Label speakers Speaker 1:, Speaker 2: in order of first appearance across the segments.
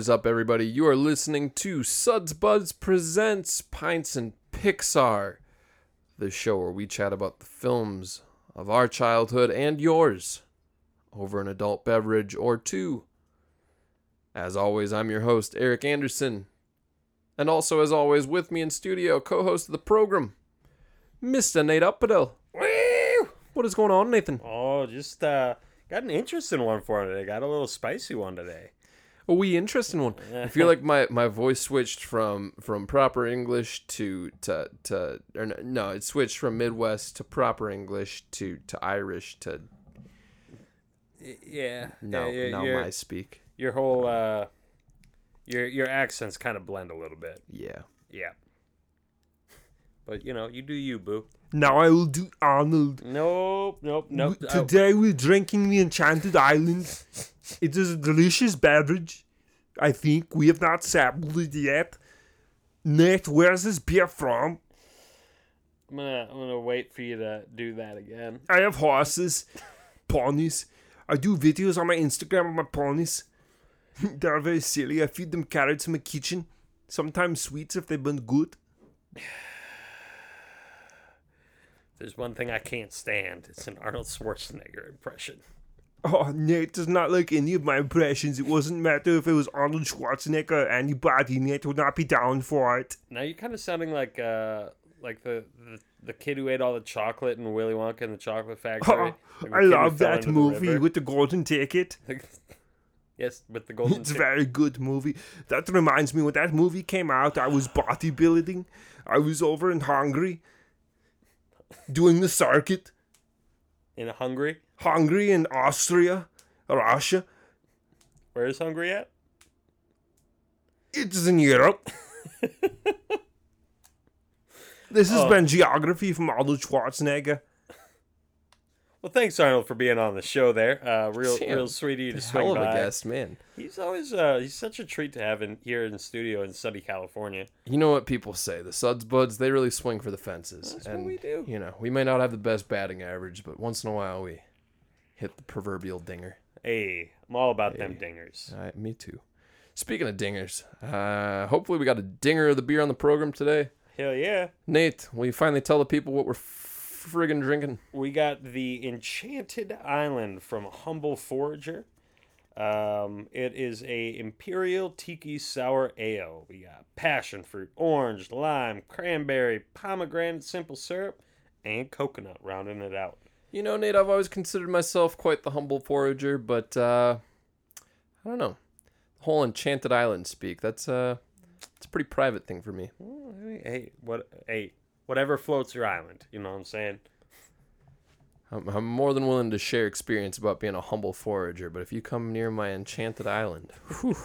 Speaker 1: is
Speaker 2: up, everybody? You are listening to Suds Buds Presents Pints and Pixar, the show where we chat about the films of our childhood and yours over an adult beverage or two. As always, I'm your host, Eric Anderson. And also, as always, with me in studio, co host of the program, Mr. Nate Uppadell. What is going on, Nathan?
Speaker 3: Oh, just uh, got an interesting one for today. Got a little spicy one today.
Speaker 2: A wee interesting one. I feel like my, my voice switched from from proper English to to to or no, no, it switched from Midwest to proper English to to Irish to
Speaker 3: Yeah.
Speaker 2: now
Speaker 3: yeah,
Speaker 2: now
Speaker 3: your,
Speaker 2: my speak.
Speaker 3: your whole uh, your your accents kind of blend a little bit.
Speaker 2: Yeah.
Speaker 3: Yeah. But you know, you do you, boo.
Speaker 4: Now I will do Arnold.
Speaker 3: Nope, nope, nope.
Speaker 4: W-
Speaker 3: Oh,
Speaker 4: Today we're drinking the Enchanted Island. It is a delicious beverage. I think we have not sampled it yet. Nate, where's this beer from?
Speaker 3: I'm gonna I'm gonna wait for you to do that again.
Speaker 4: I have horses, ponies. I do videos on my Instagram of my ponies. They're very silly. I feed them carrots in my kitchen. Sometimes sweets if they've been good.
Speaker 3: There's one thing I can't stand. It's an Arnold Schwarzenegger impression.
Speaker 4: Oh, Nate does not like any of my impressions. It wasn't matter if it was Arnold Schwarzenegger or anybody. Nate would not be down for it.
Speaker 3: Now you're kind of sounding like uh like the, the the kid who ate all the chocolate in Willy Wonka and the Chocolate Factory.
Speaker 4: Oh,
Speaker 3: Like
Speaker 4: I love that movie with the golden ticket.
Speaker 3: yes, with the golden.
Speaker 4: It's a very good movie. That reminds me, when that movie came out, I was bodybuilding. I was over in Hungary doing the circuit.
Speaker 3: in Hungary.
Speaker 4: Hungary and Austria, Russia.
Speaker 3: Where is Hungary at?
Speaker 4: It's in Europe. this has
Speaker 3: Oh.
Speaker 4: been geography from Arnold Schwarzenegger.
Speaker 3: Well, thanks Arnold for being on the show. There, uh, real
Speaker 2: Damn,
Speaker 3: real sweet of you to swing
Speaker 2: Hell of a guest, man.
Speaker 3: He's always uh, he's such a treat to have in here in the studio in sunny California.
Speaker 2: You know what people say? The Suds Buds, they really swing for the fences.
Speaker 3: That's what
Speaker 2: and,
Speaker 3: we do.
Speaker 2: You know, we may not have the best batting average, but once in a while we hit the proverbial dinger.
Speaker 3: Hey, I'm all about them dingers.
Speaker 2: All right, me too. Speaking of dingers, uh, hopefully we got a dinger of the beer on the program today.
Speaker 3: Hell yeah.
Speaker 2: Nate, will you finally tell the people what we're friggin' drinking?
Speaker 3: We got the Enchanted Island from Humble Forager. Um, it is a Imperial Tiki Sour Ale. We got passion fruit, orange, lime, cranberry, pomegranate, simple syrup, and coconut rounding it out.
Speaker 2: You know, Nate, I've always considered myself quite the humble forager, but uh, I don't know. The whole Enchanted Island speak, that's uh, it's a pretty private thing for me.
Speaker 3: Hey, hey, what? Hey, whatever floats your island. You know what I'm saying?
Speaker 2: I'm, I'm more than willing to share experience about being a humble forager, but if you come near my Enchanted Island, whew,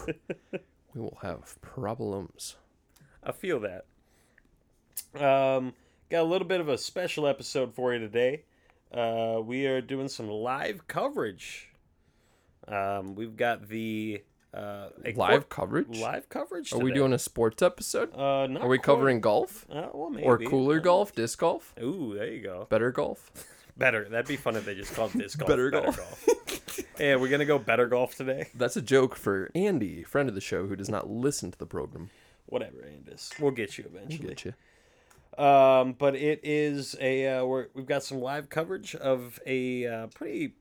Speaker 2: we will have problems.
Speaker 3: I feel that. Um, got a little bit of a special episode for you today. Uh, we are doing some live coverage. Um, we've got the uh,
Speaker 2: Live coverage?
Speaker 3: live coverage.
Speaker 2: Are we doing a sports episode?
Speaker 3: Uh, not
Speaker 2: Are we
Speaker 3: quite.
Speaker 2: covering golf?
Speaker 3: Uh, well, maybe.
Speaker 2: Or cooler
Speaker 3: Uh,
Speaker 2: golf? Disc golf?
Speaker 3: Ooh, there you go.
Speaker 2: Better golf?
Speaker 3: Better. That'd be fun if they just called disc golf.
Speaker 2: Better
Speaker 3: golf. yeah, we're gonna go better golf today.
Speaker 2: That's a joke for Andy, friend of the show, who does not listen to the program.
Speaker 3: Whatever, Andis. We'll get you eventually.
Speaker 2: Get you.
Speaker 3: Um, but it is a uh, we're, we've got some live coverage of a uh, pretty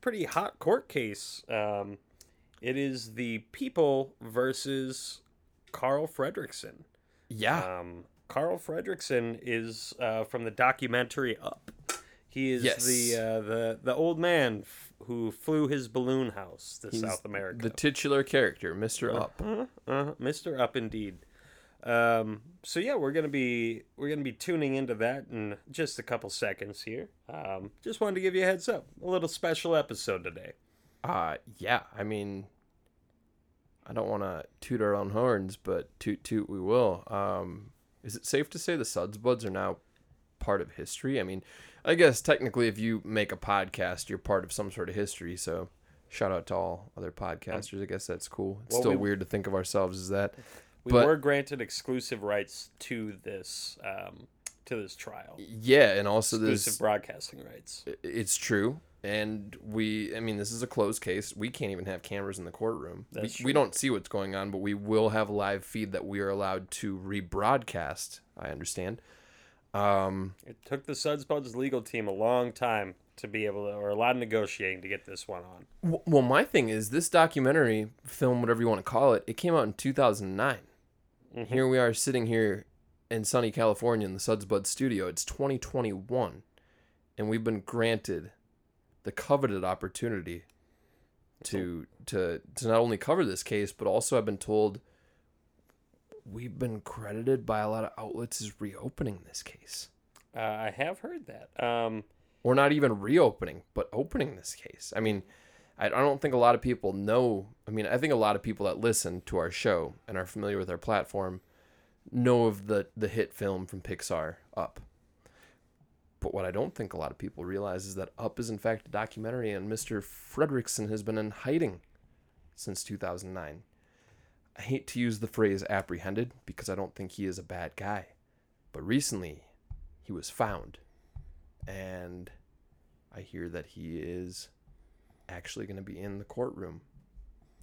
Speaker 3: pretty hot court case. Um, it is the people versus Carl Fredricksen.
Speaker 2: Yeah.
Speaker 3: Um, Carl Fredricksen is uh, from the documentary Up. He is
Speaker 2: Yes.
Speaker 3: the uh, the the old man f- who flew his balloon house to
Speaker 2: He's
Speaker 3: South America.
Speaker 2: The titular character, Mr. Up.
Speaker 3: Uh-huh, uh-huh. Mr. Up indeed. Um, so yeah, we're gonna be we're gonna be tuning into that in just a couple seconds here. Um, just wanted to give you a heads up, a little special episode today.
Speaker 2: Uh, yeah. I mean, I don't want to toot our own horns, but toot toot we will. Um, is it safe to say the Suds Buds are now part of history? I mean, I guess technically, if you make a podcast, you're part of some sort of history. So, shout out to all other podcasters. I guess that's cool. It's
Speaker 3: Well,
Speaker 2: still
Speaker 3: we-
Speaker 2: weird to think of ourselves as that.
Speaker 3: We
Speaker 2: But-
Speaker 3: were granted exclusive rights to this um, to this trial.
Speaker 2: Yeah, and also
Speaker 3: Exclusive
Speaker 2: this
Speaker 3: broadcasting rights.
Speaker 2: it's true. And we, I mean, this is a closed case. We can't even have cameras in the courtroom. We, we don't see what's going on, but we will have a live feed that we are allowed to rebroadcast. I understand. Um,
Speaker 3: It took the Suds Buds legal team a long time to be able to, or a lot of negotiating to get this one on.
Speaker 2: well, my thing is this documentary film, whatever you want to call it, it came out in 2009.
Speaker 3: Mhm.
Speaker 2: Here we are sitting here in sunny California in the Suds Bud studio. It's 2021, and we've been granted the coveted opportunity to to to not only cover this case, but also I've been told we've been credited by a lot of outlets as reopening this case,
Speaker 3: Uh, I have heard that. Um,
Speaker 2: or not even reopening, but opening this case. I mean. I don't think a lot of people know. I mean, I think a lot of people that listen to our show and are familiar with our platform know of the the hit film from Pixar, Up. But what I don't think a lot of people realize is that Up is in fact a documentary, and Mr. Fredricksen has been in hiding since 2009. I hate to use the phrase apprehended because I don't think he is a bad guy, but recently he was found, and I hear that he is actually going to be in the courtroom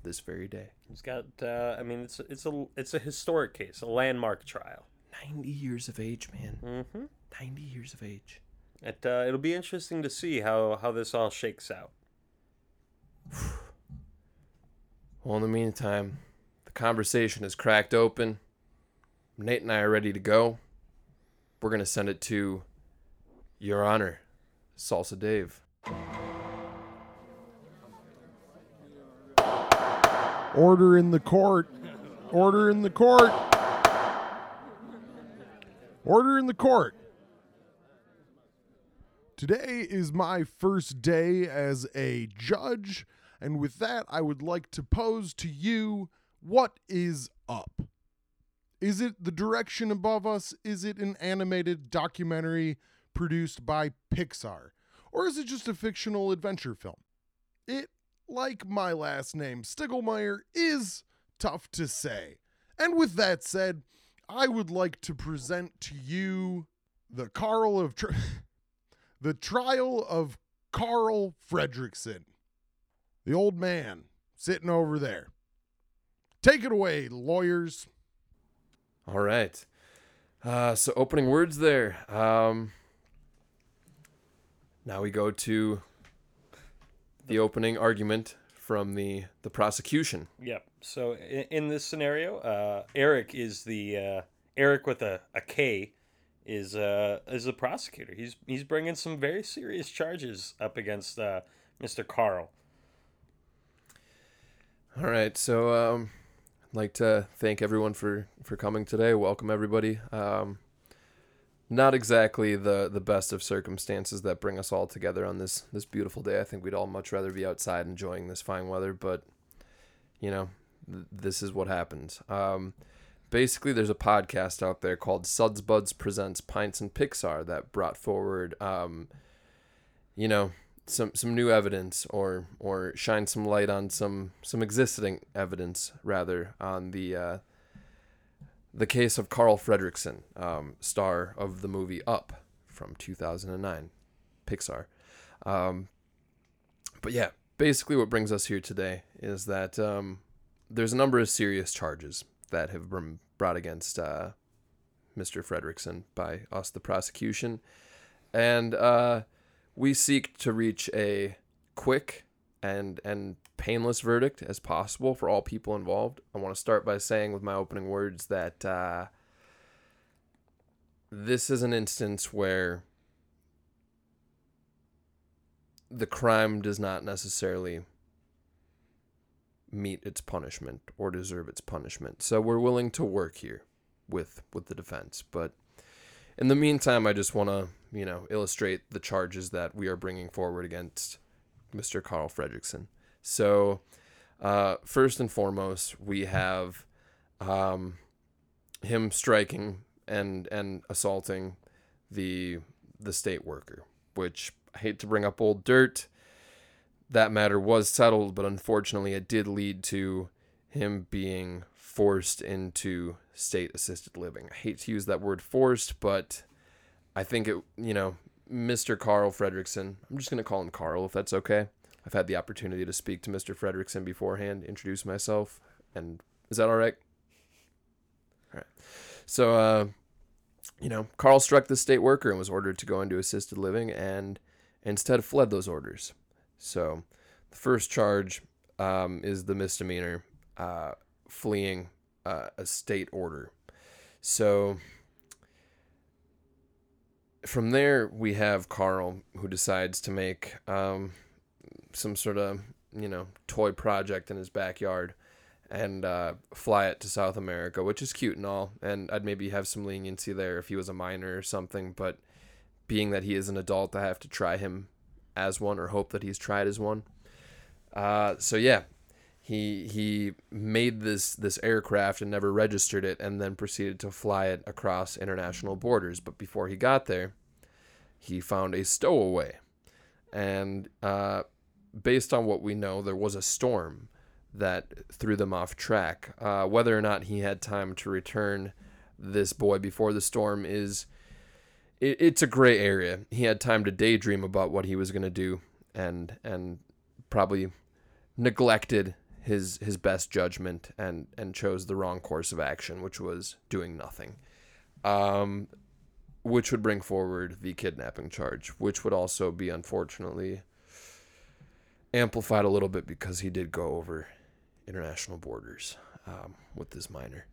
Speaker 2: this very day.
Speaker 3: he's got. Uh, I mean, it's it's a it's a historic case, a landmark trial.
Speaker 2: 90 years of age, man.
Speaker 3: Mm-hmm.
Speaker 2: 90 years of age.
Speaker 3: It uh, it'll be interesting to see how how this all shakes out.
Speaker 2: Well, in the meantime, the conversation is cracked open. Nate and I are ready to go. We're going to send it to Your Honor, Salsa Dave.
Speaker 1: Order in the court. Order in the court. Order in the court. Today is my first day as a judge, and with that, I would like to pose to you what is up? Is it the direction above us? Is it an animated documentary produced by Pixar? Or is it just a fictional adventure film? It like my last name, Stiglmeyer, is tough to say. And with that said, I would like to present to you the Carl of Tr- the trial of Carl Fredricksen, the old man sitting over there. Take it away, lawyers.
Speaker 2: All right. Uh, so, opening words there. Um, now we go to the opening argument from the, the prosecution.
Speaker 3: Yep. So in, in this scenario, uh, Eric is the uh, Eric with a, a K is uh, is the prosecutor. He's he's bringing some very serious charges up against uh, Mr. Carl.
Speaker 2: All right, so um, I'd like to thank everyone for for coming today. Welcome everybody. Um, not exactly the the best of circumstances that bring us all together on this this beautiful day. I think we'd all much rather be outside enjoying this fine weather, but you know, th- this is what happens. Um, basically, there's a podcast out there called Suds Buds Presents Pints and Pixar that brought forward, um, you know, some some new evidence or or shine some light on some some existing evidence rather on the uh, the case of Carl Fredricksen, um, star of the movie Up from 2009, Pixar. Um, but yeah, basically, what brings us here today is that um, there's a number of serious charges that have been brought against uh, Mr. Fredricksen by us, the prosecution, and uh, we seek to reach a quick and and painless verdict as possible for all people involved. I want to start by saying with my opening words that uh, this is an instance where the crime does not necessarily meet its punishment or deserve its punishment. So we're willing to work here with with the defense, but in the meantime, I just want to, you know, illustrate the charges that we are bringing forward against Mr. Carl Fredricksen. So, uh, first and foremost, we have um, him striking and and assaulting the the state worker which I hate to bring up old dirt. That matter was settled, but unfortunately, it did lead to him being forced into state assisted living. I hate to use that word forced, but I think it, you know, Mr. Carl Fredricksen, I'm just going to call him Carl if that's okay. I've had the opportunity to speak to Mr. Fredricksen beforehand, introduce myself, and is that all right? All right. So, uh, you know, Carl struck the state worker and was ordered to go into assisted living and instead fled those orders. So, the first charge um, is the misdemeanor uh, fleeing uh, a state order. So, from there, we have Carl who decides to make um, some sort of, you know, toy project in his backyard and uh, fly it to South America, which is cute and all. And I'd maybe have some leniency there if he was a minor or something. But being that he is an adult, I have to try him as one or hope that he's tried as one. Uh, so yeah, he he made this this aircraft and never registered it, and then proceeded to fly it across international borders. But before he got there, he found a stowaway, and uh, based on what we know, there was a storm that threw them off track. Uh, whether or not he had time to return this boy before the storm is it, it's a gray area. He had time to daydream about what he was going to do and and probably neglected his his best judgment and and chose the wrong course of action, which was doing nothing. Um which would bring forward the kidnapping charge, which would also be unfortunately amplified a little bit because he did go over international borders um, with this minor.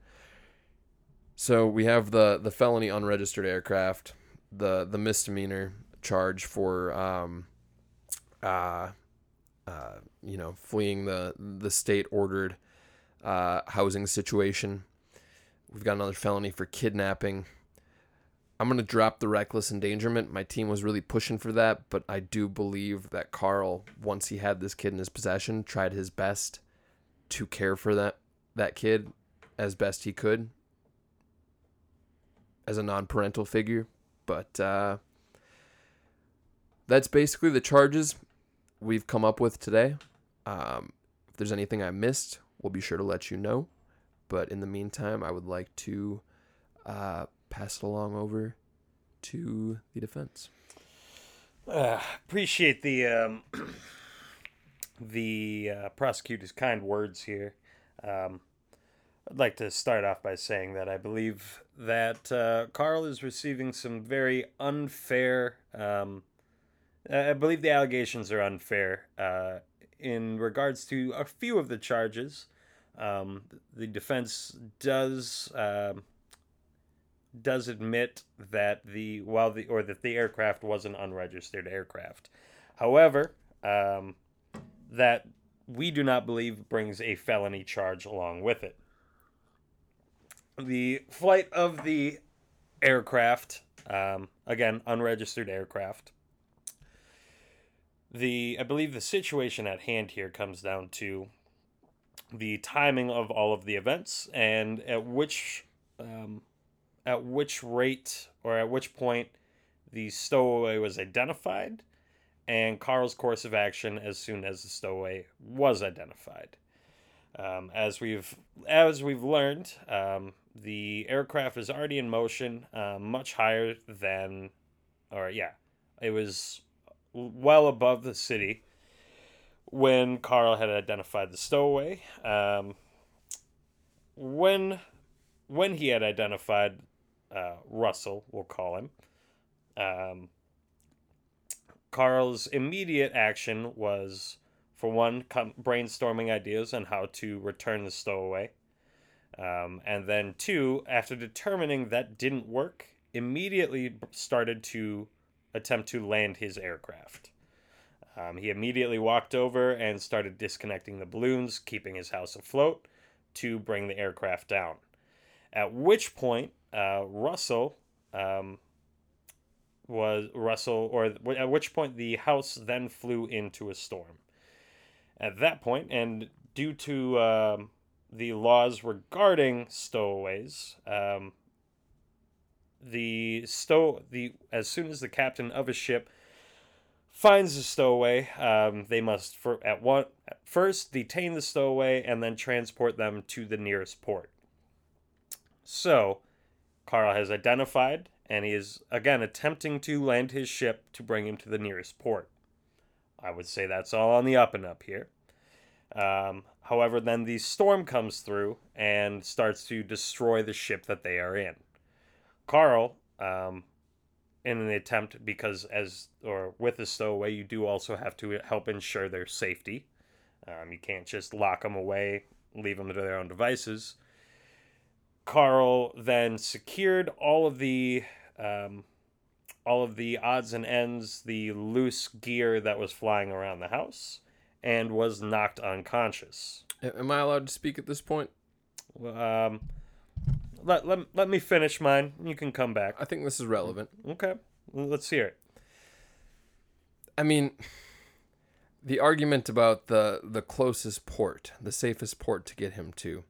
Speaker 2: So we have the the felony unregistered aircraft, the the misdemeanor charge for um, uh, uh, you know fleeing the the state ordered uh, housing situation. We've got another felony for kidnapping. I'm gonna drop the reckless endangerment. My team was really pushing for that, but I do believe that Carl, once he had this kid in his possession, tried his best to care for that that kid as best he could as a non-parental figure but uh, that's basically the charges we've come up with today um, if there's anything i missed we'll be sure to let you know but in the meantime i would like to uh, pass it along over to the defense
Speaker 3: Uh, appreciate the um, the uh, prosecutor's kind words here. Um, I'd like to start off by saying that I believe that uh, Carl is receiving some very unfair. Um, I believe the allegations are unfair uh, in regards to a few of the charges. Um, the defense does um, does admit that the while the or that the aircraft was an unregistered aircraft. However, um, that we do not believe brings a felony charge along with it. The flight of the aircraft, um, again, unregistered aircraft. The I believe the situation at hand here comes down to the timing of all of the events and at which um, at which rate or at which point the stowaway was identified and Carl's course of action as soon as the stowaway was identified. Um, as we've as we've learned, um, the aircraft is already in motion, uh, much higher than, or yeah, it was well above the city when Carl had identified the stowaway. Um, when when he had identified uh, Russell, we'll call him. Um, Carl's immediate action was, for one, com- brainstorming ideas on how to return the stowaway. Um, and then, two, after determining that didn't work, immediately started to attempt to land his aircraft. Um, he immediately walked over and started disconnecting the balloons, keeping his house afloat to bring the aircraft down. At which point, uh, Russell um, was Russell, or at which point the house then flew into a storm. At that point, and due to um, the laws regarding stowaways, um, the stow the as soon as the captain of a ship finds the stowaway. Um, they must for, at one at first detain the stowaway and then transport them to the nearest port. So, Carl has identified and he is again attempting to land his ship to bring him to the nearest port. I would say that's all on the up and up here. Um, however, then the storm comes through and starts to destroy the ship that they are in. Carl, um, in an attempt, because as or with a stowaway, you do also have to help ensure their safety. Um, you can't just lock them away, leave them to their own devices. Carl then secured all of the um, all of the odds and ends, the loose gear that was flying around the house, and was knocked unconscious.
Speaker 2: Am I allowed to speak at this point?
Speaker 3: Um, let, let, let me finish mine. You can come back.
Speaker 2: I think this is relevant.
Speaker 3: Okay, let's hear it.
Speaker 2: I mean, the argument about the the closest port, the safest port to get him to,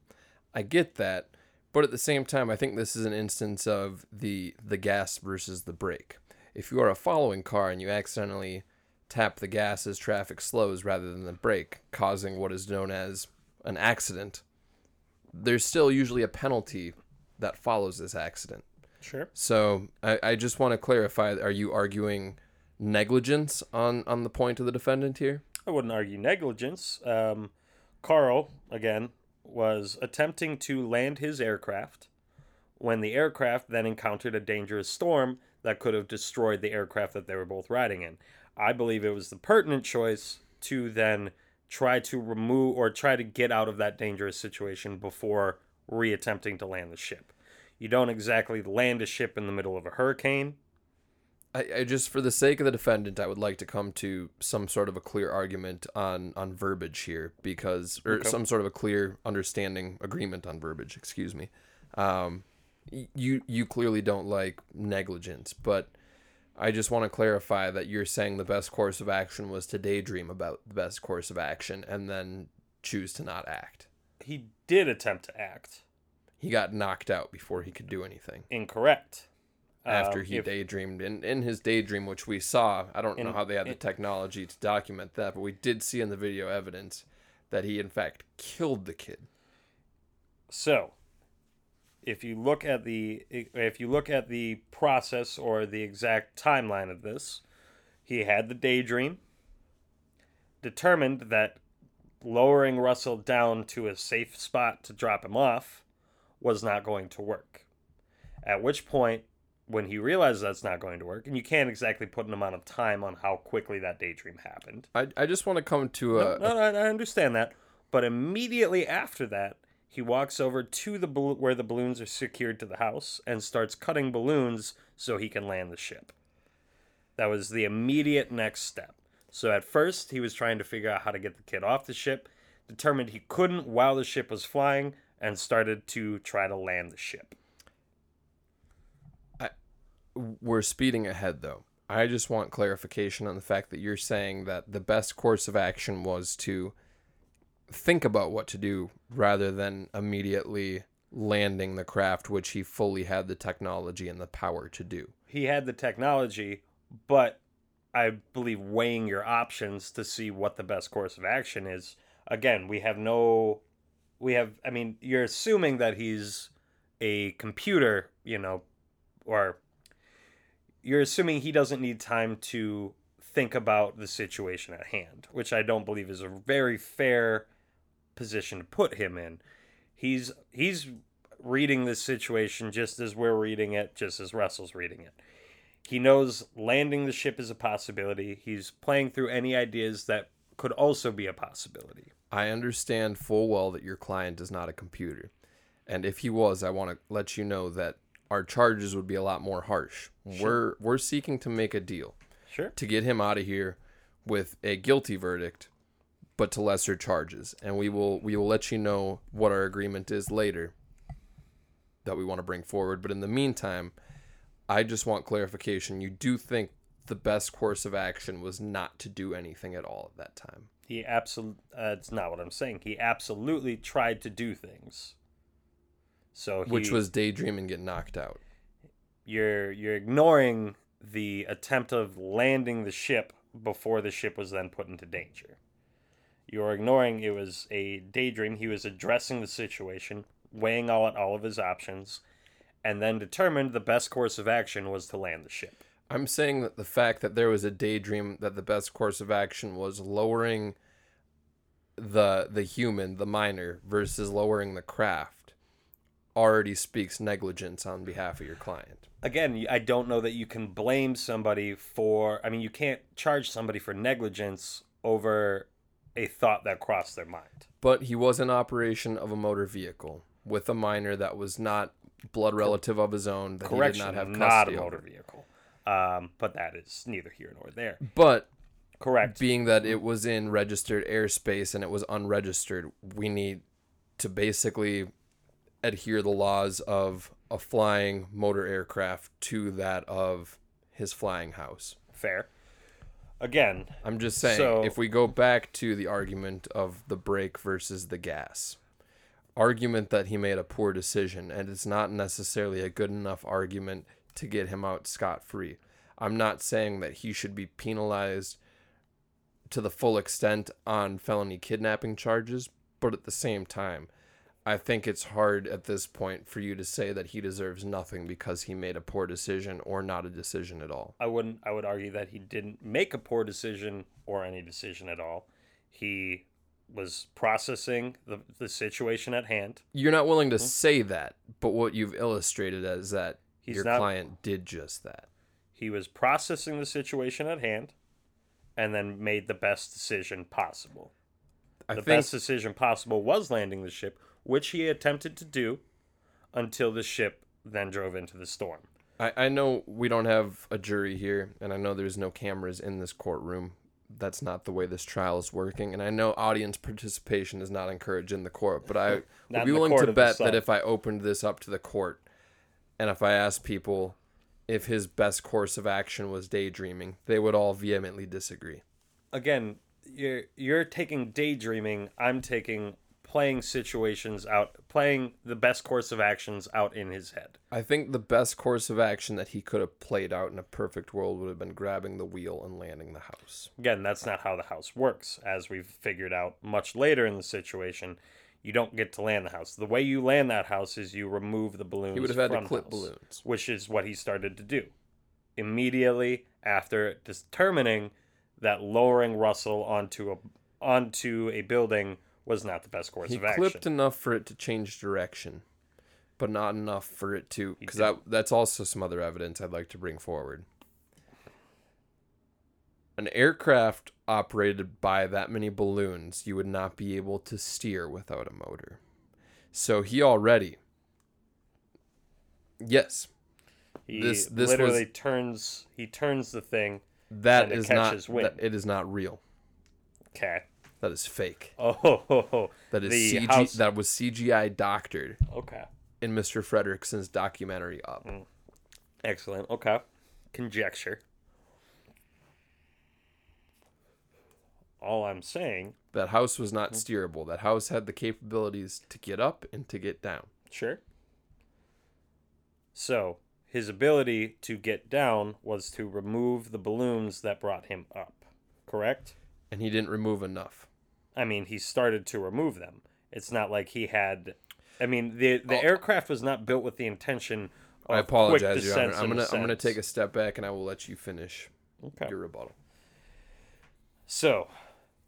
Speaker 2: I get that, but at the same time, I think this is an instance of the the gas versus the brake. If you are a following car and you accidentally tap the gas as traffic slows rather than the brake, causing what is known as an accident, there's still usually a penalty that follows this accident.
Speaker 3: Sure.
Speaker 2: So I, I just want to clarify: Are you arguing negligence on on the point of the defendant here?
Speaker 3: I wouldn't argue negligence. Um, Carl, again, was attempting to land his aircraft when the aircraft then encountered a dangerous storm that could have destroyed the aircraft that they were both riding in. I believe it was the pertinent choice to then try to remove or try to get out of that dangerous situation before reattempting to land the ship. You don't exactly land a ship in the middle of a hurricane.
Speaker 2: I, I just, for the sake of the defendant, I would like to come to some sort of a clear argument on on verbiage here, because or
Speaker 3: Okay.
Speaker 2: some sort of a clear understanding agreement on verbiage. Excuse me. Um, you you clearly don't like negligence, but I just want to clarify that you're saying the best course of action was to daydream about the best course of action and then choose to not act.
Speaker 3: He did attempt to act.
Speaker 2: He got knocked out before he could do anything.
Speaker 3: Incorrect.
Speaker 2: after
Speaker 3: Um,
Speaker 2: he
Speaker 3: if-
Speaker 2: daydreamed in, in his daydream which we saw i don't know how they had the technology to document that but we did see in the video evidence that he in fact killed the kid
Speaker 3: So, if you look at the if you look at the process or the exact timeline of this, he had the daydream. Determined that lowering Russell down to a safe spot to drop him off was not going to work. At which point, when he realized that's not going to work, and you can't exactly put an amount of time on how quickly that daydream happened,
Speaker 2: i, I just want to come to a,
Speaker 3: no, no, I I understand that. But immediately after that, he walks over to the bal- where the balloons are secured to the house and starts cutting balloons so he can land the ship. That was the immediate next step. So at first, he was trying to figure out how to get the kid off the ship, determined he couldn't while the ship was flying, and started to try to land the ship.
Speaker 2: we're speeding ahead though i just want clarification on the fact that you're saying that the best course of action was to think about what to do rather than immediately landing the craft which he fully had the technology and the power to do
Speaker 3: He had the technology, but I believe weighing your options to see what the best course of action is. Again, we have no, we have. I mean, you're assuming that he's a computer, you know, or you're assuming he doesn't need time to think about the situation at hand, which I don't believe is a very fair position to put him in. He's he's reading this situation just as we're reading it, just as Russell's reading it. He knows landing the ship is a possibility. He's playing through any ideas that could also be a possibility.
Speaker 2: I understand full well that your client is not a computer. And if he was, I want to let you know that our charges would be a lot more harsh. We're we're seeking to make a deal
Speaker 3: Sure.
Speaker 2: to get him out of here with a guilty verdict but to lesser charges. And we will we will let you know what our agreement is later that we want to bring forward, but in the meantime, I just want clarification. You do think the best course of action was not to do anything at all at that time.
Speaker 3: He absolutely. Uh, it's not what I'm saying. He absolutely tried to do things. So he,
Speaker 2: which was daydream and get knocked out.
Speaker 3: you're you're ignoring the attempt of landing the ship before the ship was then put into danger. You're ignoring it was a daydream. He was addressing the situation, weighing all all of his options, and then determined the best course of action was to land the ship.
Speaker 2: I'm saying that the fact that there was a daydream that the best course of action was lowering the the human, the minor, versus lowering the craft already speaks negligence on behalf of your client.
Speaker 3: Again, I don't know that you can blame somebody for. I mean, you can't charge somebody for negligence over a thought that crossed their mind.
Speaker 2: But he was in operation of a motor vehicle with a minor that was not blood relative of his own that
Speaker 3: Correction,
Speaker 2: he did not have
Speaker 3: not a
Speaker 2: custody
Speaker 3: motor
Speaker 2: over.
Speaker 3: vehicle. Um, but that is neither here nor there.
Speaker 2: But
Speaker 3: Correct.
Speaker 2: being that it was in registered airspace and it was unregistered, we need to basically adhere the laws of a flying motor aircraft to that of his flying house.
Speaker 3: Fair. Again,
Speaker 2: I'm just saying,
Speaker 3: So-
Speaker 2: if we go back to the argument of the brake versus the gas, argument that he made a poor decision, and it's not necessarily a good enough argument to get him out scot free. I'm not saying that he should be penalized to the full extent on felony kidnapping charges, but at the same time, I think it's hard at this point for you to say that he deserves nothing because he made a poor decision or not a decision at all.
Speaker 3: I wouldn't. I would argue that he didn't make a poor decision or any decision at all. He was processing the, the situation at hand.
Speaker 2: You're not willing to mm-hmm. say that, but what you've illustrated is that
Speaker 3: He's
Speaker 2: your
Speaker 3: not-
Speaker 2: client did just that.
Speaker 3: He was processing the situation at hand, and then made the best decision possible.
Speaker 2: I
Speaker 3: the
Speaker 2: think
Speaker 3: best decision possible was landing the ship, which he attempted to do until the ship then drove into the storm.
Speaker 2: I, I know we don't have a jury here, and I know there's no cameras in this courtroom. That's not the way this trial is working, and I know audience participation is not encouraged in the court. But I would be willing to bet that if I opened this up to the court, and if I asked people if his best course of action was daydreaming, they would all vehemently disagree.
Speaker 3: Again, you're you're taking daydreaming. I'm taking playing situations out, playing the best course of actions out in his head.
Speaker 2: I think the best course of action that he could have played out in a perfect world would have been grabbing the wheel and landing the house.
Speaker 3: Again, that's not how the house works, as we've figured out much later in the situation. You don't get to land the house. The way you land that house is you remove the balloons.
Speaker 2: He would have had to clip
Speaker 3: house,
Speaker 2: balloons.
Speaker 3: which is what he started to do immediately after determining that lowering Russell onto a onto a building was not the best course
Speaker 2: He
Speaker 3: of action.
Speaker 2: He clipped enough for it to change direction, but not enough for it to. Because that, that's also some other evidence I'd like to bring forward. An aircraft operated by that many balloons, you would not be able to steer without a motor. So he already. Yes,
Speaker 3: he
Speaker 2: this- this
Speaker 3: literally
Speaker 2: was-
Speaker 3: turns he turns the thing.
Speaker 2: that is not. That, it is not real.
Speaker 3: Okay.
Speaker 2: That is fake.
Speaker 3: Oh, ho, ho, ho.
Speaker 2: That is
Speaker 3: the
Speaker 2: CG.
Speaker 3: house.
Speaker 2: That was CGI doctored
Speaker 3: okay.
Speaker 2: in Mr. Fredricksen's documentary Up.
Speaker 3: Mm. Excellent. Okay. Conjecture. All I'm saying,
Speaker 2: That house was not mm-hmm. steerable. That house had the capabilities to get up and to get down.
Speaker 3: sure. So, his ability to get down was to remove the balloons that brought him up. Correct?
Speaker 2: And he didn't remove enough.
Speaker 3: I mean, he started to remove them. It's not like he had. I mean, the the
Speaker 2: Oh.
Speaker 3: aircraft was not built with the intention. Of
Speaker 2: I apologize, Your Honor. I'm gonna I'm gonna take a step back and I will let you finish
Speaker 3: Okay.
Speaker 2: your rebuttal.
Speaker 3: So,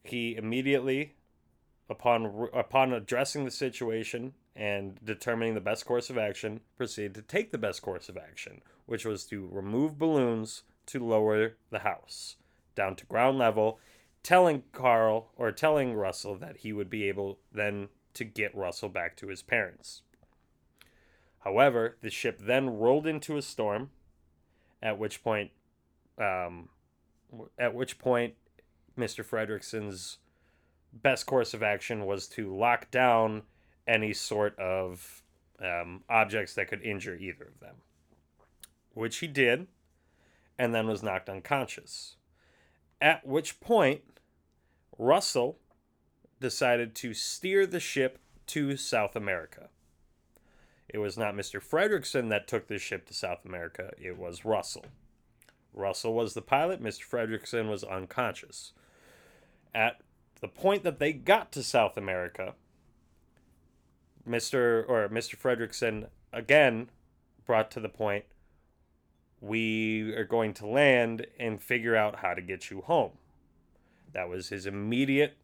Speaker 3: he immediately, upon upon addressing the situation and determining the best course of action, proceeded to take the best course of action, which was to remove balloons to lower the house down to ground level, telling Carl or telling Russell that he would be able then to get Russell back to his parents. However, the ship then rolled into a storm, at which point, um, at which point Mr. Fredricksen's best course of action was to lock down any sort of um, objects that could injure either of them, which he did, and then was knocked unconscious. At which point, Russell decided to steer the ship to South America. It was not Mr. Fredricksen that took the ship to South America, it was Russell. Russell was the pilot, Mr. Fredricksen was unconscious. At the point that they got to South America, Mr. or Mr. Fredricksen again brought to the point we are going to land and figure out how to get you home. That was his immediate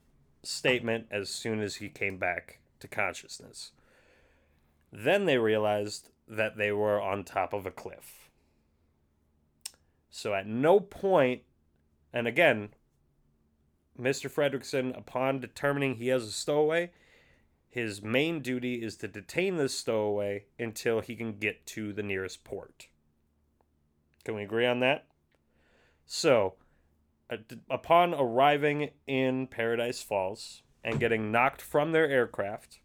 Speaker 3: statement as soon as he came back to consciousness. Then they realized that they were on top of a cliff. So at no point, and again, Mr. Fredricksen, upon determining he has a stowaway, his main duty is to detain this stowaway until he can get to the nearest port. Can we agree on that? So, upon arriving in Paradise Falls and getting knocked from their aircraft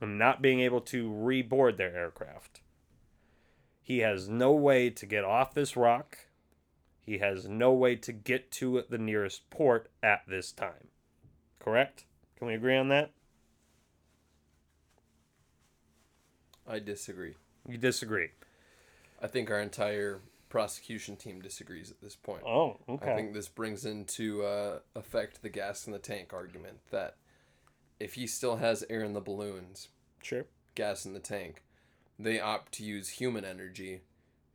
Speaker 3: and not being able to reboard their aircraft, he has no way to get off this rock. He has no way to get to the nearest port at this time. Correct? Can we agree on that?
Speaker 2: I disagree.
Speaker 3: You disagree.
Speaker 2: I think our entire prosecution team disagrees at this point.
Speaker 3: Oh, okay.
Speaker 2: I think this brings into uh, effect the gas in the tank argument that if he still has air in the balloons,
Speaker 3: sure.
Speaker 2: gas in the tank, they opt to use human energy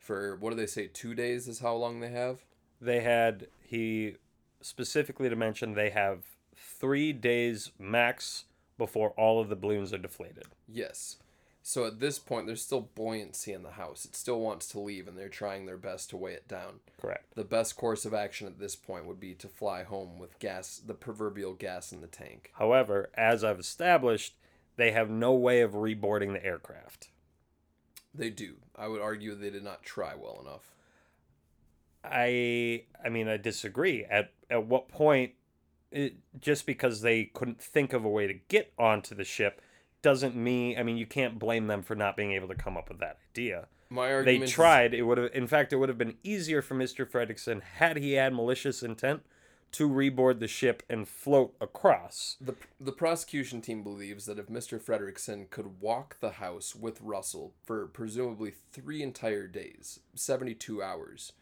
Speaker 2: for what do they say? Two days is how long they have.
Speaker 3: They had he specifically to mention they have three days max before all of the balloons are deflated.
Speaker 2: Yes. So at this point, there's still buoyancy in the house. It still wants to leave, and they're trying their best to weigh it down.
Speaker 3: Correct.
Speaker 2: The best course of action at this point would be to fly home with gas, the proverbial gas in the tank.
Speaker 3: However, as I've established, they have no way of reboarding the aircraft.
Speaker 2: They do. I would argue they did not try well enough.
Speaker 3: I I mean I disagree. At at what point it, just because they couldn't think of a way to get onto the ship doesn't mean I mean you can't blame them for not being able to come up with that idea.
Speaker 2: My
Speaker 3: They
Speaker 2: argument is-
Speaker 3: tried. It would have in fact it would have been easier for Mr. Fredricksen had he had malicious intent to reboard the ship and float across.
Speaker 2: The, the prosecution team believes that if Mr. Fredricksen could walk the house with Russell for presumably three entire days, 72 hours,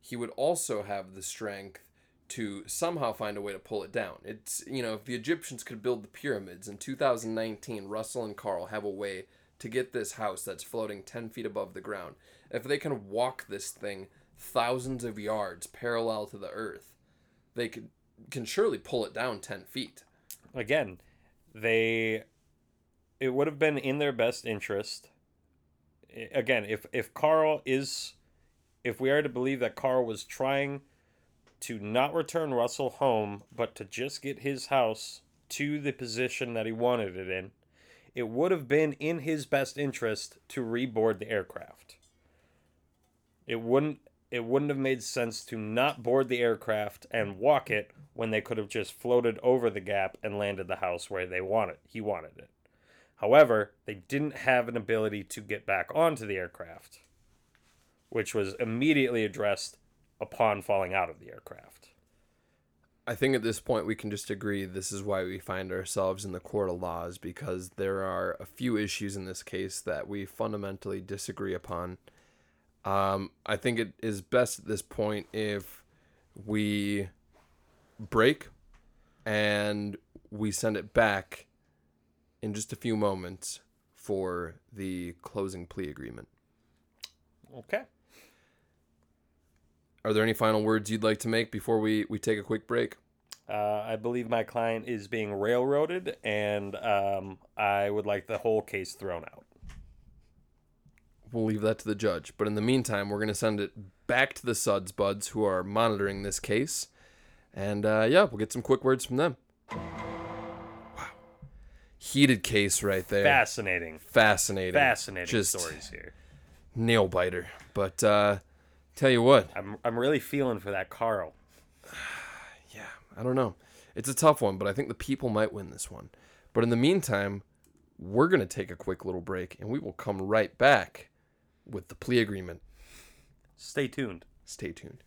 Speaker 2: he would also have the strength to somehow find a way to pull it down. It's, you know, if the Egyptians could build the pyramids in 2019, Russell and Carl have a way to get this house that's floating 10 feet above the ground. If they can walk this thing thousands of yards parallel to the earth, they could can surely pull it down 10 feet.
Speaker 3: again, they it would have been in their best interest. Again, if if Carl is if we are to believe that Carl was trying to not return Russell home, but to just get his house to the position that he wanted it in, it would have been in his best interest to reboard the aircraft. It wouldn't it wouldn't have made sense to not board the aircraft and walk it when they could have just floated over the gap and landed the house where they wanted he wanted it. However, they didn't have an ability to get back onto the aircraft, which was immediately addressed upon falling out of the aircraft.
Speaker 2: I think at this point we can just agree this is why we find ourselves in the court of laws because there are a few issues in this case that we fundamentally disagree upon. Um, I think it is best at this point if we break and we send it back in just a few moments for the closing plea agreement.
Speaker 3: Okay.
Speaker 2: Are there any final words you'd like to make before we, we take a quick break?
Speaker 3: Uh, I believe my client is being railroaded, and um, I would like the whole case thrown out.
Speaker 2: We'll leave that to the judge. But in the meantime, we're going to send it back to the Suds Buds who are monitoring this case. And uh, yeah, we'll get some quick words from them. Wow. Heated case right there.
Speaker 3: Fascinating,
Speaker 2: Fascinating.
Speaker 3: fascinating
Speaker 2: Just
Speaker 3: stories here.
Speaker 2: nail biter. But uh, tell you what,
Speaker 3: I'm I'm really feeling for that Carl.
Speaker 2: yeah, I don't know. It's a tough one, but I think the people might win this one. But in the meantime, we're going to take a quick little break and we will come right back with the plea agreement.
Speaker 3: Stay tuned.
Speaker 2: Stay tuned.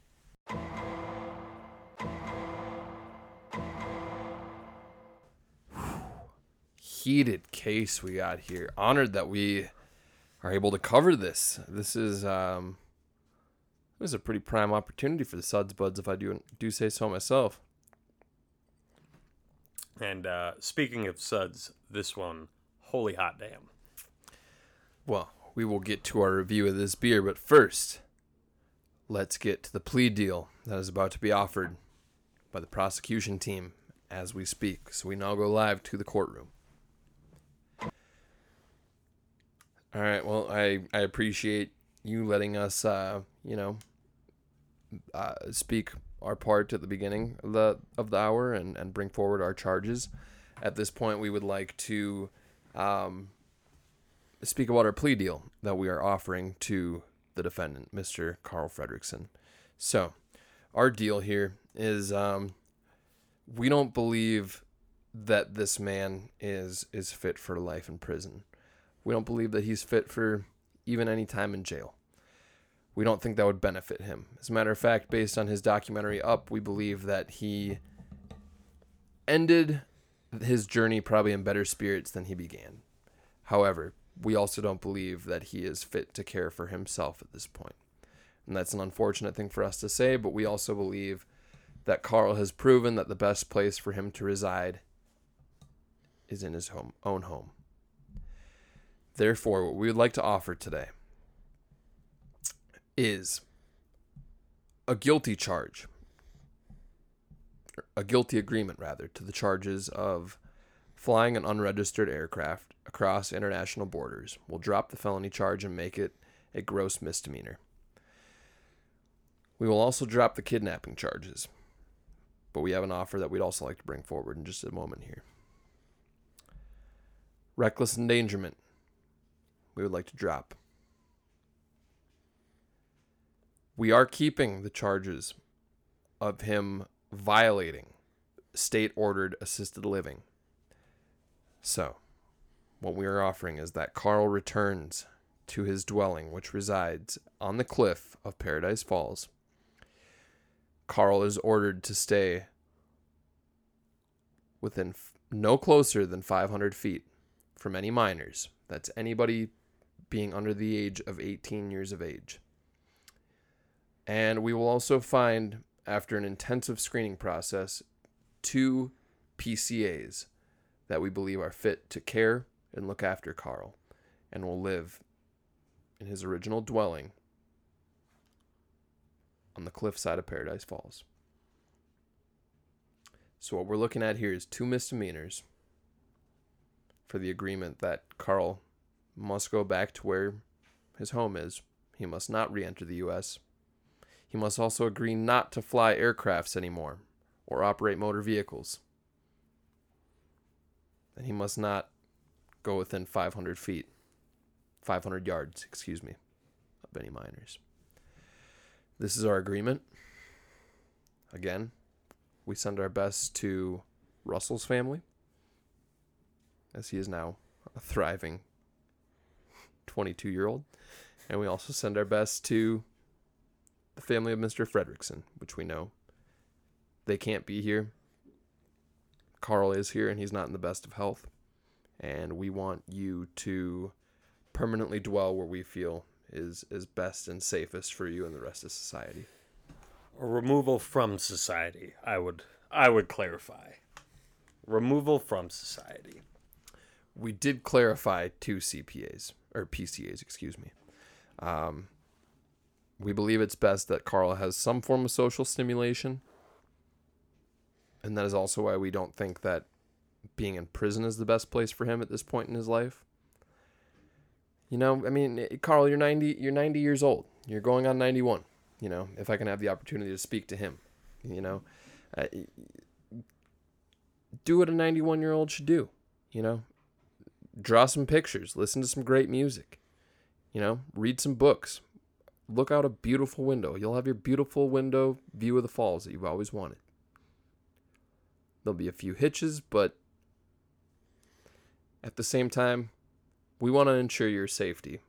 Speaker 2: Heated case we got here. Honored that we are able to cover this. This is um this is a pretty prime opportunity for the Suds Buds, if I do do say so myself.
Speaker 3: And uh, speaking of suds, this one, holy hot damn.
Speaker 2: Well, we will get to our review of this beer, but first, let's get to the plea deal that is about to be offered by the prosecution team as we speak. So we now go live to the courtroom. All right. Well, I I appreciate you letting us, uh, you know, uh, speak our part at the beginning of the of the hour and and bring forward our charges. At this point, we would like to um, speak about our plea deal that we are offering to the defendant, Mr. Carl Fredricksen. So, our deal here is um, we don't believe that this man is is fit for life in prison. We don't believe that he's fit for even any time in jail. We don't think that would benefit him. As a matter of fact, based on his documentary Up, we believe that he ended his journey probably in better spirits than he began. However, we also don't believe that he is fit to care for himself at this point. And that's an unfortunate thing for us to say, but we also believe that Carl has proven that the best place for him to reside is in his home, own home. Therefore, what we would like to offer today is a guilty charge, a guilty agreement, rather, to the charges of flying an unregistered aircraft across international borders. We'll drop the felony charge and make it a gross misdemeanor. We will also drop the kidnapping charges, but we have an offer that we'd also like to bring forward in just a moment here. Reckless endangerment, we would like to drop. We are keeping the charges of him violating state ordered assisted living. So, what we are offering is that Carl returns to his dwelling, which resides on the cliff of Paradise Falls. Carl is ordered to stay within f- no closer than 500 feet from any minors. That's anybody being under the age of 18 years of age. And we will also find, after an intensive screening process, two PCAs that we believe are fit to care and look after Carl and will live in his original dwelling on the cliffside of Paradise Falls. So, what we're looking at here is two misdemeanors for the agreement that Carl must go back to where his home is. He must not re enter the U.S. He must also agree not to fly aircrafts anymore or operate motor vehicles. And he must not go within 500 feet, 500 yards, excuse me, of any minors. This is our agreement. Again, we send our best to Russell's family, as he is now a thriving 22 year old. And we also send our best to the family of Mr. Fredricksen, which we know they can't be here. Carl is here and he's not in the best of health. And we want you to permanently dwell where we feel is, is best and safest for you and the rest of society.
Speaker 3: Or removal from society, I would I would clarify. Removal from society.
Speaker 2: We did clarify two CPAs, or PCAs, excuse me. Um, we believe it's best that Carl has some form of social stimulation. And that is also why we don't think that being in prison is the best place for him at this point in his life. You know, I mean, eh, Carl, you're 90 you're 90 years old. You're going on 91, you know, if I can have the opportunity to speak to him, you know. Uh, do what a 91-year-old should do, you know. Draw some pictures, listen to some great music. You know, read some books, look out a beautiful window. You'll have your beautiful window view of the falls that you've always wanted. There'll be a few hitches, but at the same time, we want to ensure your safety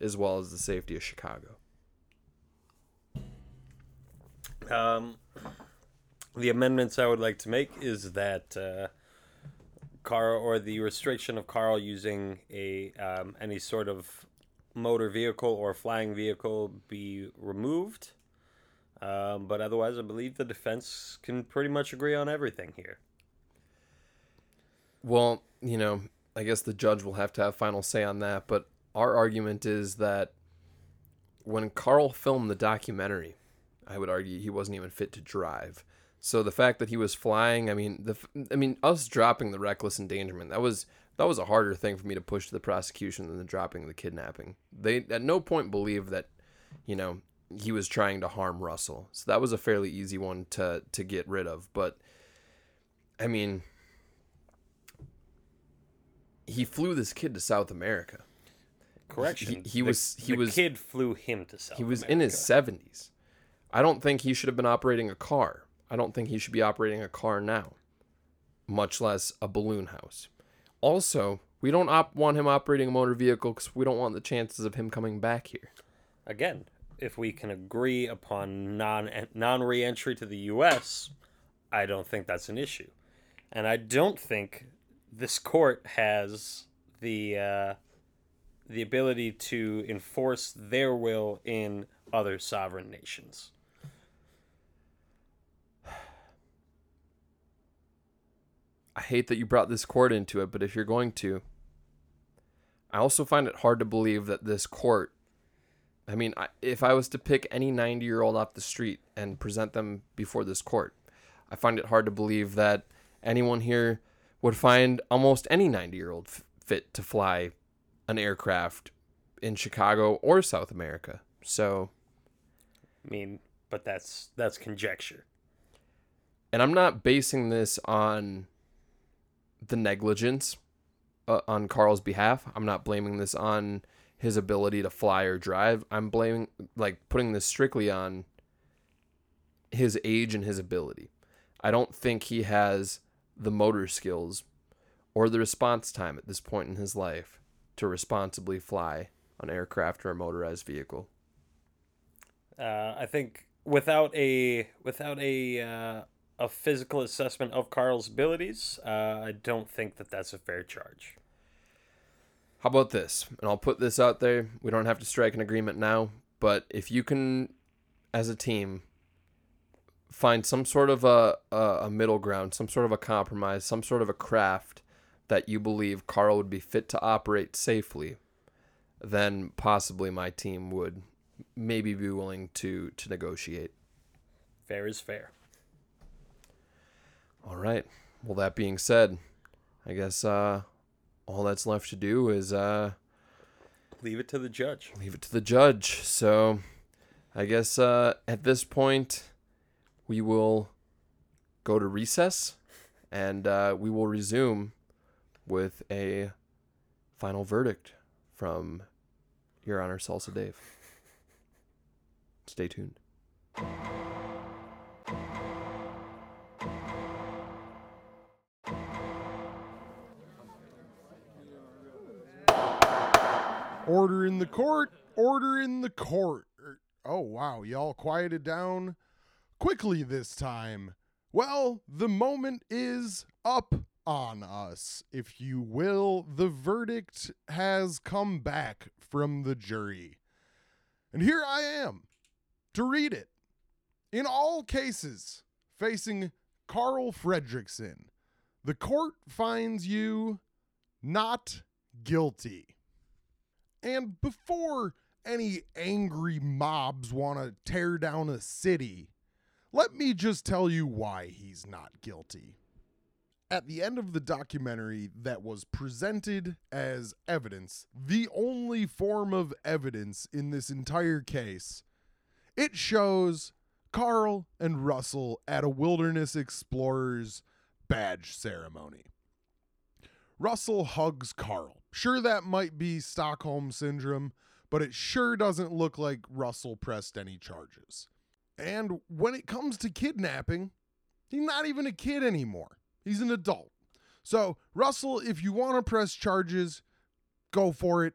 Speaker 2: as well as the safety of Chicago.
Speaker 3: Um, the amendments I would like to make is that uh, Carl or the restriction of Carl using a um, any sort of motor vehicle or flying vehicle be removed. Um, but otherwise, I believe the defense can pretty much agree on everything here.
Speaker 2: Well, you know, I guess the judge will have to have final say on that, but our argument is that when Carl filmed the documentary, I would argue he wasn't even fit to drive. So the fact that he was flying, I mean, the I mean, us dropping the reckless endangerment, that was that was a harder thing for me to push to the prosecution than the dropping the kidnapping. They at no point believed that, you know, he was trying to harm Russell. So that was a fairly easy one to to get rid of, but I mean, he flew this kid to South America.
Speaker 3: Correction.
Speaker 2: he
Speaker 3: the-
Speaker 2: was- he
Speaker 3: the
Speaker 2: was-
Speaker 3: kid flew him to South
Speaker 2: He was in his 70s. I don't think he should have been operating a car. I don't think he should be operating a car now, much less a balloon house. Also, we don't op- want him operating a motor vehicle because we don't want the chances of him coming back here.
Speaker 3: Again, if we can agree upon non non reentry to the U.S., I don't think that's an issue, and I don't think this court has the uh, the ability to enforce their will in other sovereign nations.
Speaker 2: I hate that you brought this court into it, but if you're going to, I also find it hard to believe that this court. I mean, if I was to pick any 90 year old off the street and present them before this court, I find it hard to believe that anyone here would find almost any 90 year old f- fit to fly an aircraft in Chicago or South America. So,
Speaker 3: I mean, but that's that's conjecture.
Speaker 2: and I'm not basing this on the negligence uh, on Carl's behalf. I'm not blaming this on his ability to fly or drive. I'm blaming like putting this strictly on his age and his ability. I don't think he has the motor skills or the response time at this point in his life to responsibly fly an aircraft or a motorized vehicle.
Speaker 3: Uh, I think without a without a uh, a physical assessment of Carl's abilities, uh, I don't think that that's a fair charge.
Speaker 2: How about this? And I'll put this out there. We don't have to strike an agreement now, but if you can, as a team, find some sort of a, a, middle ground, some sort of a compromise, some sort of a craft that you believe Carl would be fit to operate safely, then possibly my team would maybe be willing to to negotiate.
Speaker 3: Fair is fair.
Speaker 2: All right. Well, that being said, I guess uh, all that's left to do is uh,
Speaker 3: Leave it to the judge.
Speaker 2: leave it to the judge. So, I guess uh, at this point, we will go to recess, and uh, we will resume with a final verdict from Your Honor Salsa Dave. Stay tuned.
Speaker 1: Order in the court. Order in the court. Oh, wow. Y'all quieted down quickly this time. Well, the moment is up on us. If you will, the verdict has come back from the jury. And here I am to read it. In all cases facing Carl Fredricksen, the court finds you not guilty. And before any angry mobs want to tear down a city, let me just tell you why he's not guilty. At the end of the documentary that was presented as evidence, the only form of evidence in this entire case, it shows Carl and Russell at a Wilderness Explorers badge ceremony. Russell hugs Carl. Sure, that might be Stockholm Syndrome, but it sure doesn't look like Russell pressed any charges. And when it comes to kidnapping, he's not even a kid anymore. He's an adult. So, Russell, if you want to press charges, go for it.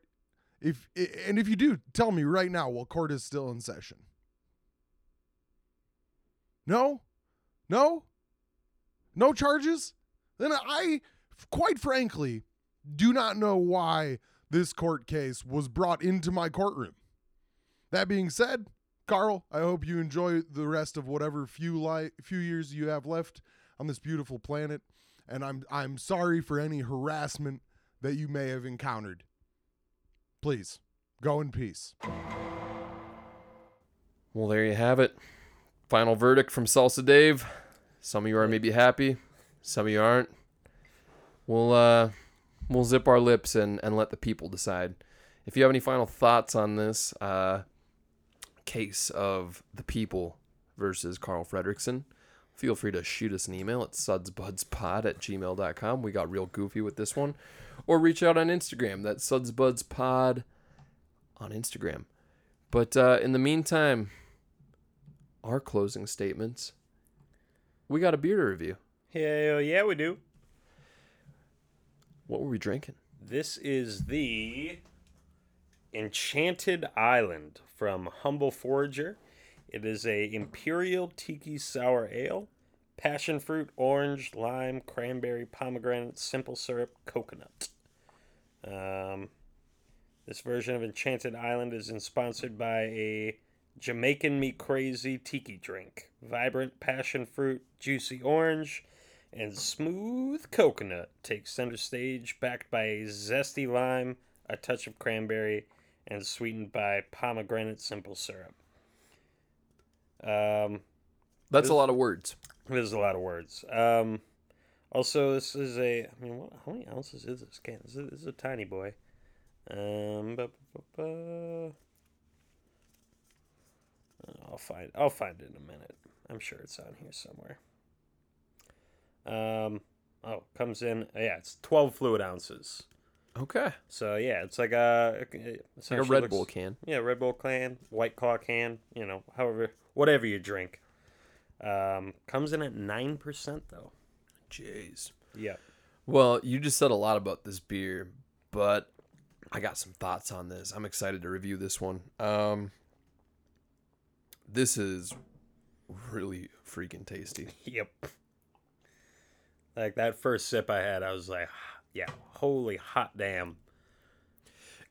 Speaker 1: If and if you do, tell me right now while court is still in session. No? No? No charges? Then I quite frankly do not know why this court case was brought into my courtroom. That being said, Carl, I hope you enjoy the rest of whatever few li- few years you have left on this beautiful planet, and I'm I'm sorry for any harassment that you may have encountered. Please go in peace.
Speaker 2: Well, there you have it. Final verdict from Salsa Dave. Some of you are maybe happy, some of you aren't. We'll uh, we'll zip our lips and, and let the people decide. If you have any final thoughts on this uh, case of the people versus Carl Fredricksen, feel free to shoot us an email at sudsbudspod at gmail.com. We got real goofy with this one. Or reach out on Instagram. That's sudsbudspod on Instagram. But uh, in the meantime, our closing statements. We got a beer to review.
Speaker 3: Hell yeah, we do.
Speaker 2: What were we drinking?
Speaker 3: This is the Enchanted Island from Humble Forager. It is a Imperial Tiki Sour Ale, passion fruit, orange, lime, cranberry, pomegranate, simple syrup, coconut. Um, this version of Enchanted Island is sponsored by a Jamaican Me Crazy Tiki drink. Vibrant passion fruit, juicy orange, and smooth coconut takes center stage, backed by a zesty lime, a touch of cranberry, and sweetened by pomegranate simple syrup. Um,
Speaker 2: That's a lot of words.
Speaker 3: there's a lot of words. Um, also, this is a. I mean, what, how many ounces is this can? This is, this is a tiny boy. Um, ba, ba, ba, ba. I'll find. I'll find it in a minute. I'm sure it's on here somewhere. Um. Oh, comes in. Yeah, it's 12 fluid ounces.
Speaker 2: Okay.
Speaker 3: So yeah, it's like a
Speaker 2: It's like a Red Bull can.
Speaker 3: yeah, Red Bull can, White Claw can, you know, however, whatever you drink. Um, comes in at nine percent though.
Speaker 2: Jeez.
Speaker 3: Yeah.
Speaker 2: Well, you just said a lot about this beer, but I got some thoughts on this. I'm excited to review this one. Um, this is really freaking tasty.
Speaker 3: Yep. Like that first sip I had, I was like, yeah, holy hot damn.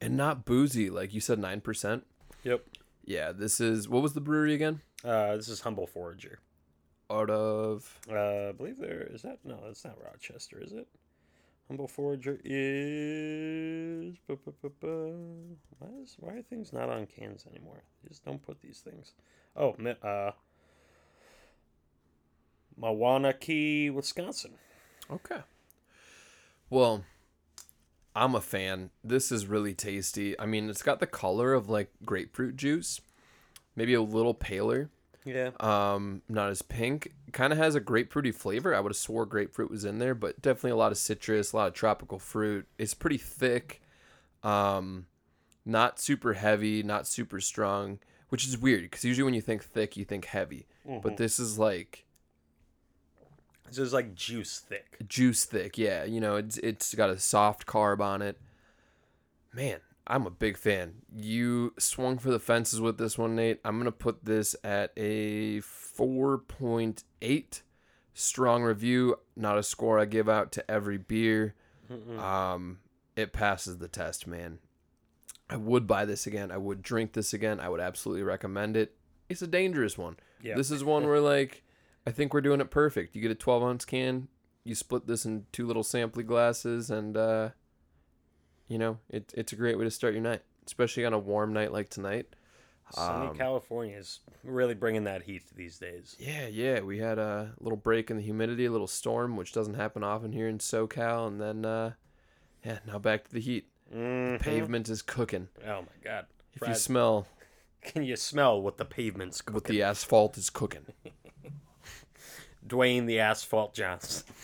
Speaker 2: And not boozy, like you said, 9%.
Speaker 3: Yep.
Speaker 2: Yeah, this is, what was the brewery again?
Speaker 3: Uh, this is Humble Forager.
Speaker 2: Out of,
Speaker 3: Uh, I believe there is that. No, that's not Rochester, is it? Humble Forager is. Why is why are things not on cans anymore? You just don't put these things. Oh, uh, Mawanakee, Wisconsin.
Speaker 2: okay. Well, I'm a fan. This is really tasty. I mean, it's got the color of like grapefruit juice, maybe a little paler.
Speaker 3: Yeah.
Speaker 2: um not as pink kind of has a grapefruity flavor i would have swore grapefruit was in there but definitely a lot of citrus a lot of tropical fruit it's pretty thick um not super heavy not super strong which is weird because usually when you think thick you think heavy but this is like
Speaker 3: This is like juice thick.
Speaker 2: juice thick yeah. You know it's it's got a soft carb on it. Man i'm a big fan. You swung for the fences with this one nate. I'm gonna put this at a 4.8 strong review. Not a score i give out to every beer. Um it passes the test man. I would buy this again. I would drink this again. I would absolutely recommend it. It's a dangerous one.
Speaker 3: Yeah.
Speaker 2: this is one where like i think we're doing it perfect you get a 12 ounce can you split this in two little sampling glasses and uh you know it, it's a great way to start your night especially on a warm night like tonight
Speaker 3: Sunny
Speaker 2: Um,
Speaker 3: California is really bringing that heat these days.
Speaker 2: yeah yeah we had a little break in the humidity a little storm which doesn't happen often here in socal and then uh yeah now back to the heat
Speaker 3: Mhm.
Speaker 2: pavement is cooking
Speaker 3: Oh my God.
Speaker 2: if you smell
Speaker 3: can you smell what the pavement's cooking?
Speaker 2: what the asphalt is cooking
Speaker 3: Dwayne the Asphalt Johnson.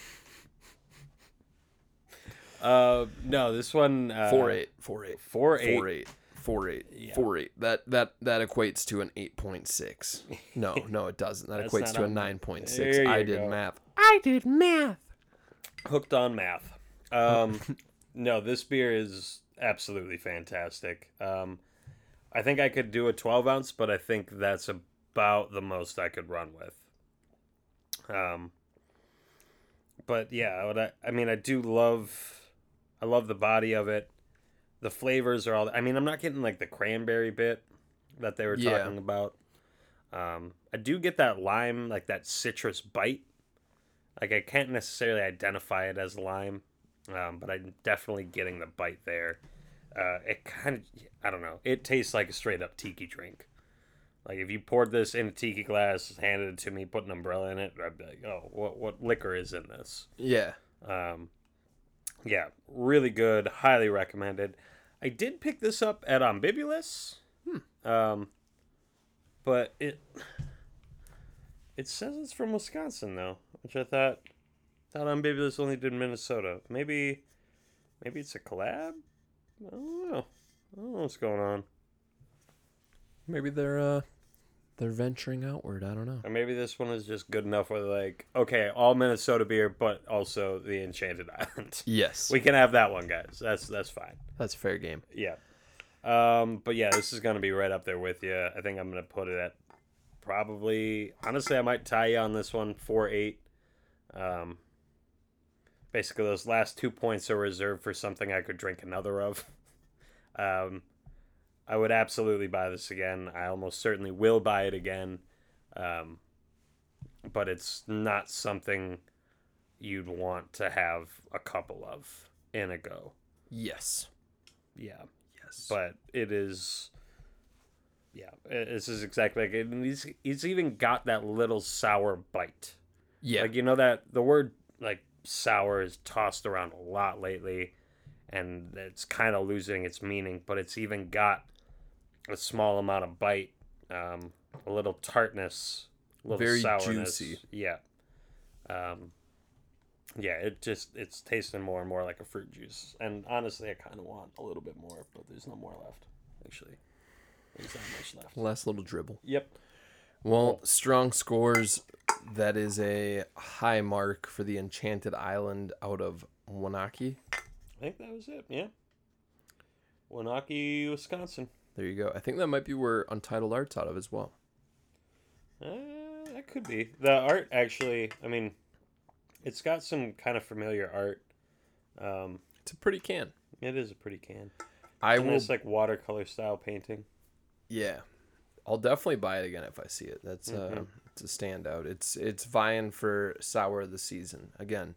Speaker 3: uh, no, this one. Uh,
Speaker 2: Four eight, four eight,
Speaker 3: Four eight.
Speaker 2: four eight, four eight,
Speaker 3: Yeah.
Speaker 2: four eight. That that that equates to an eight point six. No, no, it doesn't. That equates to a nine point six. I did
Speaker 3: go.
Speaker 2: math. I did math.
Speaker 3: Hooked on math. Um, no, this beer is absolutely fantastic. Um, I think I could do a 12 ounce, but I think that's about the most I could run with. Um, but yeah, what I, I mean, I do love, I love the body of it. the flavors are all. I mean, I'm not getting like the cranberry bit that they were
Speaker 2: Yeah.
Speaker 3: talking about. Um, I do get that lime, like that citrus bite. Like I can't necessarily identify it as lime, um, but I'm definitely getting the bite there. Uh, it kind of, I don't know. It tastes like a straight up tiki drink. Like if you poured this in a tiki glass, handed it to me, put an umbrella in it, I'd be like, "Oh, what what liquor is in this?"
Speaker 2: Yeah.
Speaker 3: Um, yeah, really good. Highly recommended. I did pick this up at Ambibulous. Um, but it it says it's from Wisconsin though, which I thought thought Ambibulous only did Minnesota. Maybe maybe it's a collab. I don't know. I don't know what's going on.
Speaker 2: Maybe they're uh they're venturing outward. I don't know.
Speaker 3: Or maybe this one is just good enough where they're like, okay, all Minnesota beer, but also the Enchanted Island.
Speaker 2: Yes.
Speaker 3: we can have that one, guys. That's that's fine.
Speaker 2: That's a fair game.
Speaker 3: Yeah. Um, but yeah, this is gonna be right up there with you. I think I'm gonna put it at probably. Honestly, I might tie you on this one four eight. Um, basically, those last two points are reserved for something I could drink another of. Um, I would absolutely buy this again. I almost certainly will buy it again. Um, but it's not something you'd want to have a couple of in a go.
Speaker 2: Yes.
Speaker 3: Yeah
Speaker 2: Yes.
Speaker 3: but it is yeah this is exactly like it and he's, he's even got that little sour bite
Speaker 2: yeah.
Speaker 3: like you know that the word like sour is tossed around a lot lately and it's kind of losing its meaning but it's even got a small amount of bite um, a little tartness a little
Speaker 2: Very
Speaker 3: sourness
Speaker 2: juicy.
Speaker 3: yeah um, yeah it just it's tasting more and more like a fruit juice and honestly i kind of want a little bit more but there's no more left actually there's not much left
Speaker 2: Last little dribble.
Speaker 3: yep
Speaker 2: Well, strong scores. That is a high mark for the Enchanted Island out of Waunakee.
Speaker 3: i think that was it yeah Waunakee, Wisconsin.
Speaker 2: There you go. I think that might be where Untitled Art's out of as well.
Speaker 3: Uh, that could be. The art actually, I mean, it's got some kind of familiar art. Um,
Speaker 2: It's a pretty can.
Speaker 3: it is a pretty can.
Speaker 2: I
Speaker 3: And
Speaker 2: will.
Speaker 3: it's like watercolor style painting.
Speaker 2: Yeah, I'll definitely buy it again if I see it. That's uh, it's a standout. It's it's vying for sour of the season again.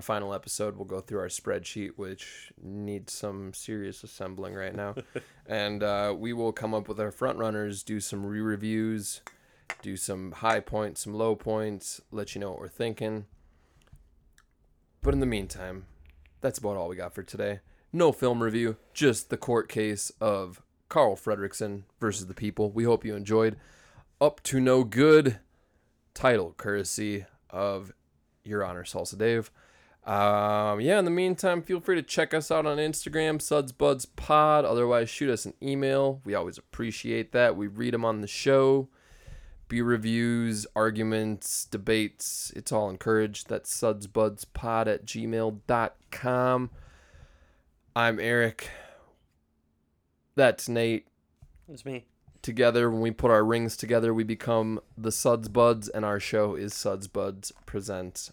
Speaker 2: Our final episode, we'll go through our spreadsheet, which needs some serious assembling right now, and uh, we will come up with our front runners, do some re-reviews, do some high points, some low points, let you know what we're thinking. But in the meantime, that's about all we got for today. No film review, just the court case of Carl Fredricksen versus the people. We hope you enjoyed. Up to no good title courtesy of Your Honor Salsa Dave. Um, yeah, in the meantime, feel free to check us out on Instagram, SudsBudsPod. Otherwise, shoot us an email. We always appreciate that. We read them on the show. Beer reviews, arguments, debates. It's all encouraged. That's sudsbudspod at gmail.com. I'm Eric. That's Nate.
Speaker 3: It's me.
Speaker 2: Together, when we put our rings together, we become the Suds Buds, and our show is Suds Buds Presents